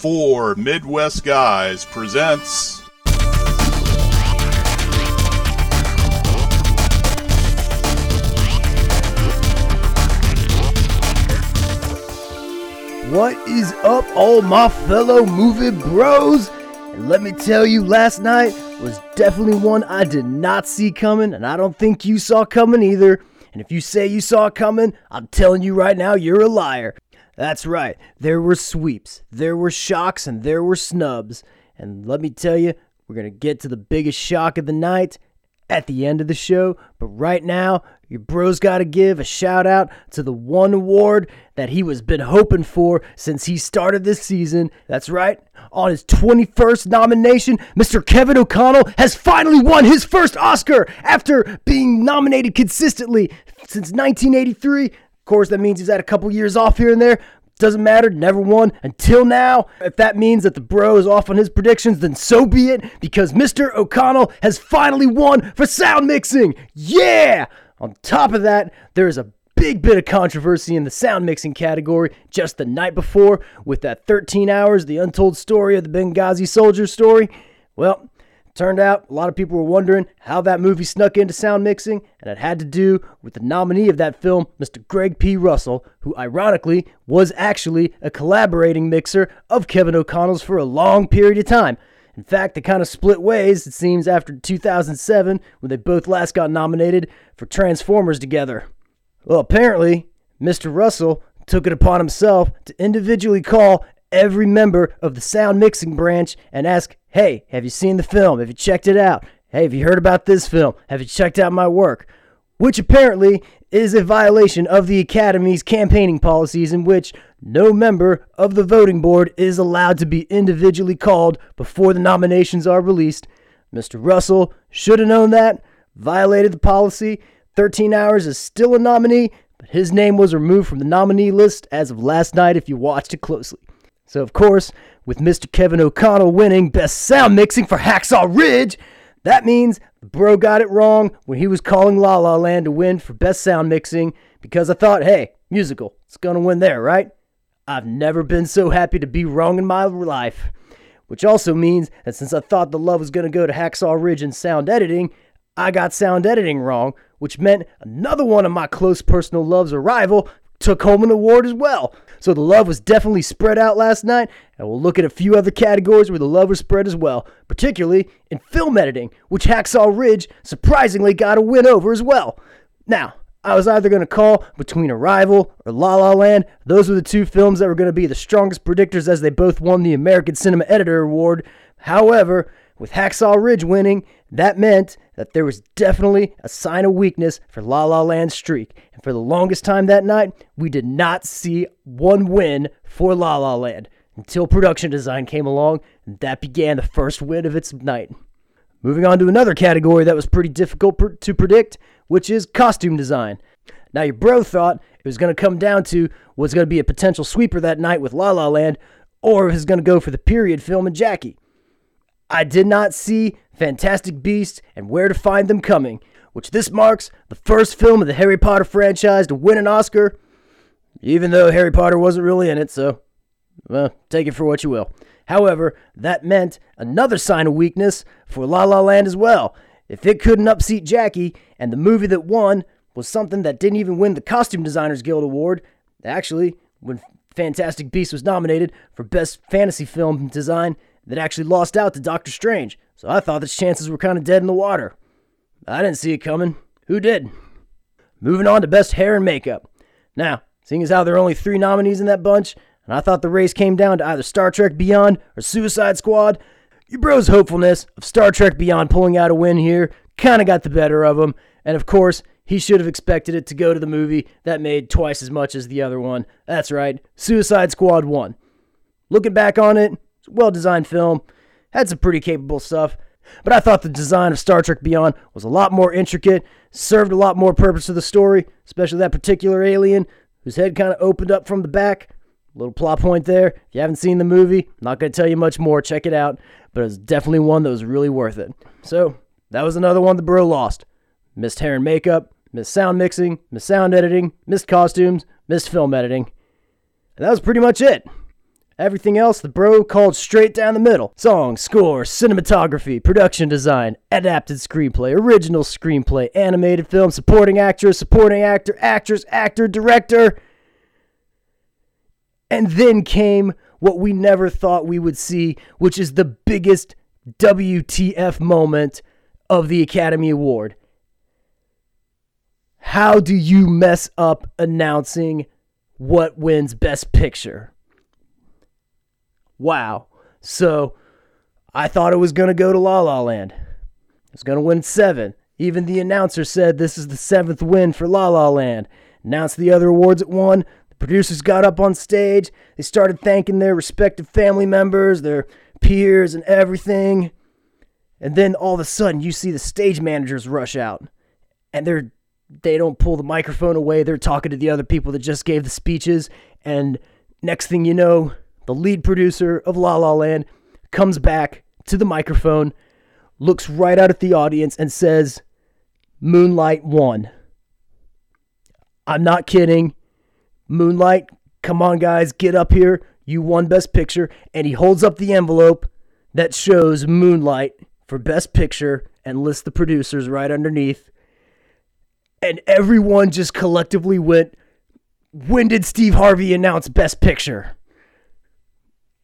Four Midwest Guys presents. What is up, all my fellow movie bros? And let me tell you, last night was definitely one I did not see coming, and I don't think you saw coming either. And if you say you saw it coming, I'm telling you right now, you're a liar. That's right, there were sweeps, there were shocks, and there were snubs. And let me tell you, we're going to get to the biggest shock of the night at the end of the show. But right now, your bro's got to give a shout out to the one award that he was been hoping for since he started this season. That's right. On his 21st nomination, Mr. Kevin O'Connell has finally won his first Oscar after being nominated consistently since 1983. Course, that means he's had a couple years off here and there, doesn't matter, never won until now. If that means that the bro is off on his predictions, then so be it, because Mr. O'Connell has finally won for sound mixing. Yeah! On top of that, there is a big bit of controversy in the sound mixing category just the night before with that 13 hours, the untold story of the Benghazi soldier story. Well, Turned out a lot of people were wondering how that movie snuck into sound mixing, and it had to do with the nominee of that film, Mr. Greg P. Russell, who ironically was actually a collaborating mixer of Kevin O'Connell's for a long period of time. In fact, they kind of split ways, it seems, after 2007 when they both last got nominated for Transformers together. Well, apparently, Mr. Russell took it upon himself to individually call every member of the sound mixing branch and ask, hey, have you seen the film? Have you checked it out? Hey, have you heard about this film? Have you checked out my work? Which apparently is a violation of the Academy's campaigning policies, in which no member of the voting board is allowed to be individually called before the nominations are released. Mr. Russell should have known that, violated the policy. 13 Hours is still a nominee, but his name was removed from the nominee list as of last night if you watched it closely. So, of course, with Mr. Kevin O'Connell winning Best Sound Mixing for Hacksaw Ridge, that means bro got it wrong when he was calling La La Land to win for Best Sound Mixing because I thought, hey, musical, it's gonna win there, right? I've never been so happy to be wrong in my life. Which also means that since I thought the love was gonna go to Hacksaw Ridge and sound editing, I got sound editing wrong, which meant another one of my close personal loves, Arrival, took home an award as well. So the love was definitely spread out last night, and we'll look at a few other categories where the love was spread as well, particularly in film editing, which Hacksaw Ridge surprisingly got a win over as well. Now, I was either going to call between Arrival or La La Land. Those were the two films that were going to be the strongest predictors as they both won the American Cinema Editor Award. However, with Hacksaw Ridge winning, that meant that there was definitely a sign of weakness for La La Land's streak. And for the longest time that night, we did not see one win for La La Land until production design came along, and that began the first win of its night. Moving on to another category that was pretty difficult pr- to predict, which is costume design. Now, your bro thought it was going to come down to was going to be a potential sweeper that night with La La Land, or if it's going to go for the period film and Jackie. I did not see Fantastic Beasts and Where to Find Them coming, which this marks the first film of the Harry Potter franchise to win an Oscar, even though Harry Potter wasn't really in it, so well, take it for what you will. However, that meant another sign of weakness for La La Land as well. If it couldn't upseat Jackie, and the movie that won was something that didn't even win the Costume Designers Guild Award, actually, when Fantastic Beasts was nominated for Best Fantasy Film Design, that actually lost out to Doctor Strange. So I thought its chances were kind of dead in the water. I didn't see it coming. Who did? Moving on to Best Hair and Makeup. Now, seeing as how there are only three nominees in that bunch, and I thought the race came down to either Star Trek Beyond or Suicide Squad, your bro's hopefulness of Star Trek Beyond pulling out a win here kind of got the better of him. And of course, he should have expected it to go to the movie that made twice as much as the other one. That's right, Suicide Squad won. Looking back on it, well designed film, had some pretty capable stuff, but I thought the design of Star Trek Beyond was a lot more intricate, served a lot more purpose to the story, especially that particular alien whose head kind of opened up from the back. Little plot point there. If you haven't seen the movie, I'm not going to tell you much more. Check it out. But it was definitely one that was really worth it. So, that was another one the bro lost. Missed hair and makeup, missed sound mixing, missed sound editing, missed costumes, missed film editing. And that was pretty much it. Everything else, the bro called straight down the middle. Song, score, cinematography, production design, adapted screenplay, original screenplay, animated film, supporting actress, supporting actor, actress, actor, director. And then came what we never thought we would see, which is the biggest WTF moment of the Academy Award. How do you mess up announcing what wins Best Picture? Wow. So I thought it was going to go to La La Land. It was going to win seven. Even the announcer said this is the seventh win for La La Land. Announced the other awards it won. The producers got up on stage. They started thanking their respective family members, their peers, and everything. And then all of a sudden, you see the stage managers rush out, and they're they don't pull the microphone away. They're talking to the other people that just gave the speeches, and next thing you know, the lead producer of La La Land comes back to the microphone, looks right out at the audience, and says, "Moonlight won." I'm not kidding. Moonlight, come on, guys, get up here. You won Best Picture. And he holds up the envelope that shows Moonlight for Best Picture and lists the producers right underneath. And everyone just collectively went, When did Steve Harvey announce Best Picture?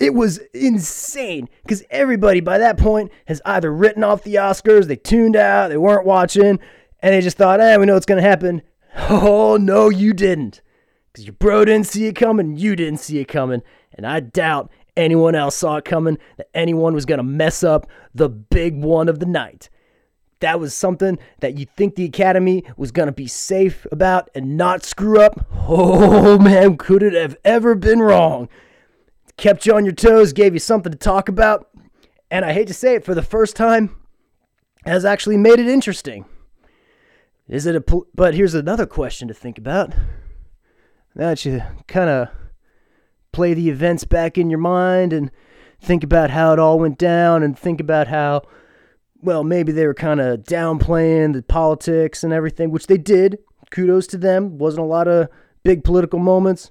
It was insane because everybody by that point has either written off the Oscars, they tuned out, they weren't watching, and they just thought, eh, we know what's going to happen. Oh, no, you didn't. Because your bro didn't see it coming, you didn't see it coming. And I doubt anyone else saw it coming, that anyone was going to mess up the big one of the night. That was something that you think the Academy was going to be safe about and not screw up. Oh man, could it have ever been wrong? Kept you on your toes, gave you something to talk about, and I hate to say it, for the first time, has actually made it interesting. Is it a? Pol- but here's another question to think about. Now that you kind of play the events back in your mind and think about how it all went down and think about how, well, maybe they were kind of downplaying the politics and everything, which they did. Kudos to them. Wasn't a lot of big political moments.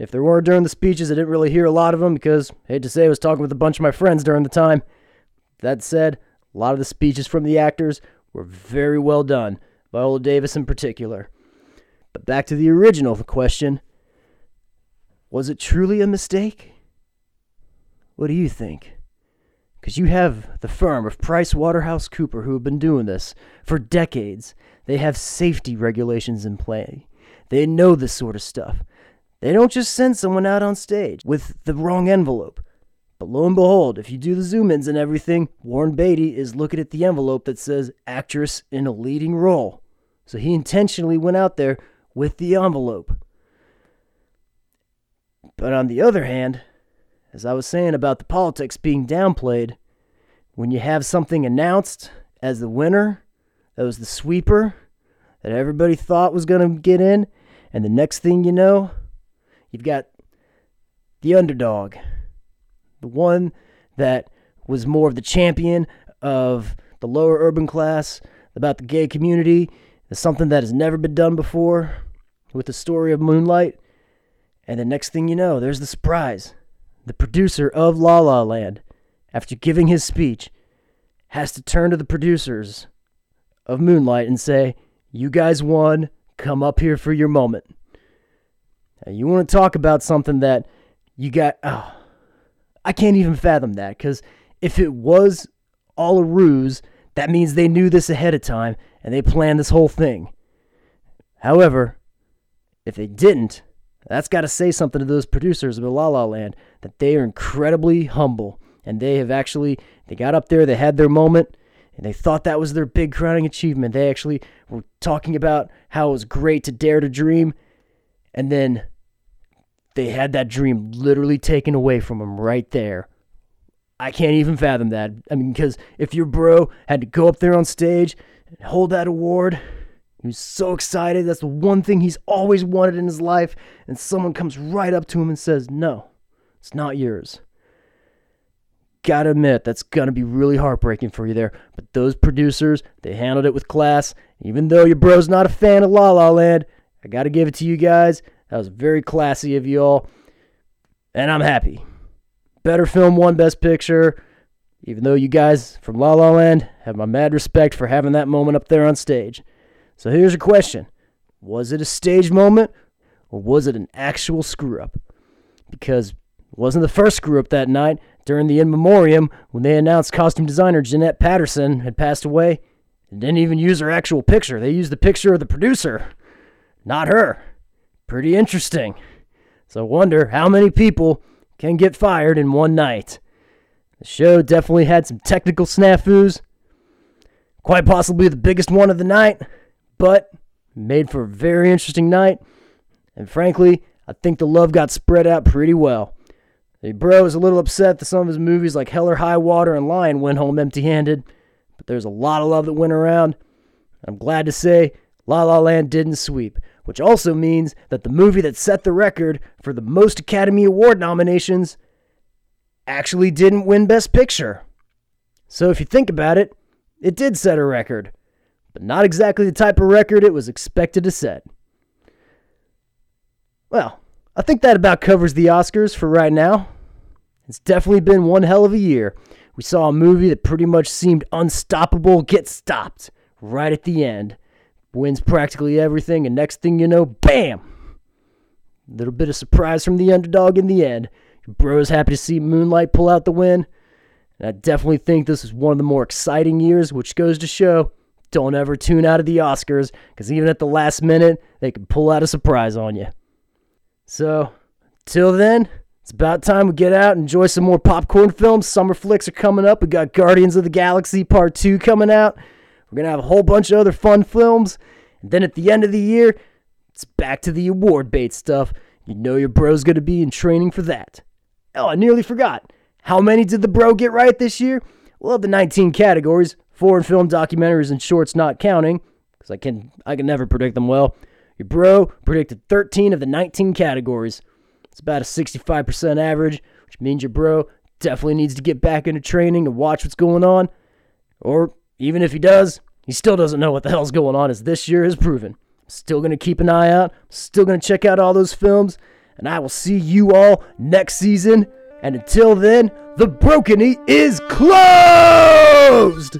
If there were during the speeches, I didn't really hear a lot of them because, hate to say, I was talking with a bunch of my friends during the time. That said, a lot of the speeches from the actors were very well done, Viola Davis in particular. But back to the original question was it truly a mistake? What do you think? Because you have the firm of Price Waterhouse Cooper who have been doing this for decades. They have safety regulations in play. They know this sort of stuff. They don't just send someone out on stage with the wrong envelope. But lo and behold, if you do the zoom ins and everything, Warren Beatty is looking at the envelope that says actress in a leading role. So he intentionally went out there with the envelope. But on the other hand, as I was saying about the politics being downplayed, when you have something announced as the winner, that was the sweeper that everybody thought was going to get in, and the next thing you know, you've got the underdog, the one that was more of the champion of the lower urban class, about the gay community, something that has never been done before with the story of Moonlight. And the next thing you know, there's the surprise. The producer of La La Land, after giving his speech, has to turn to the producers of Moonlight and say, You guys won. Come up here for your moment. Now, you want to talk about something that you got. Oh, I can't even fathom that because if it was all a ruse, that means they knew this ahead of time and they planned this whole thing. However, if they didn't, that's got to say something to those producers of La La Land that they are incredibly humble and they have actually they got up there, they had their moment, and they thought that was their big crowning achievement. They actually were talking about how it was great to dare to dream, and then they had that dream literally taken away from them right there. I can't even fathom that. I mean, because if your bro had to go up there on stage and hold that award he was so excited. That's the one thing he's always wanted in his life. And someone comes right up to him and says, No, it's not yours. Gotta admit, that's gonna be really heartbreaking for you there. But those producers, they handled it with class. Even though your bro's not a fan of La La Land, I gotta give it to you guys. That was very classy of you all. And I'm happy. better film won Best Picture, even though you guys from La La Land have my mad respect for having that moment up there on stage. So here's a question Was it a stage moment, or was it an actual screw up? Because it wasn't the first screw up that night during the in memoriam when they announced costume designer Jeanette Patterson had passed away. and didn't even use her actual picture. They used the picture of the producer, not her. Pretty interesting. So wonder how many people can get fired in one night. The show definitely had some technical snafus, quite possibly the biggest one of the night, but made for a very interesting night. And frankly, I think the love got spread out pretty well. The bro is a little upset that some of his movies like Hell or High Water and Lion went home empty handed, but there's a lot of love that went around. I'm glad to say La La Land didn't sweep, which also means that the movie that set the record for the most Academy Award nominations actually didn't win Best Picture. So if you think about it, it did set a record, but not exactly the type of record it was expected to set. Well, I think that about covers the Oscars for right now. It's definitely been one hell of a year. We saw a movie that pretty much seemed unstoppable get stopped right at the end. Wins practically everything, and next thing you know, bam! Little bit of surprise from the underdog in the end. Your is happy to see Moonlight pull out the win. And I definitely think this is one of the more exciting years, which goes to show don't ever tune out of the Oscars, because even at the last minute, they can pull out a surprise on you. So, till then, it's about time we get out and enjoy some more popcorn films. Summer flicks are coming up. We got Guardians of the Galaxy Part 2 coming out. We're going to have a whole bunch of other fun films. And then at the end of the year, it's back to the award bait stuff. You know your bro's going to be in training for that. Oh, I nearly forgot. How many did the bro get right this year? Well, of the 19 categories, foreign film documentaries and shorts not counting, because I can I can never predict them well. Your bro predicted 13 of the 19 categories. It's about a 65% average, which means your bro definitely needs to get back into training and watch what's going on. Or even if he does, he still doesn't know what the hell's going on, as this year has proven. Still going to keep an eye out, still going to check out all those films, and I will see you all next season. And until then, the Broken Eat is closed!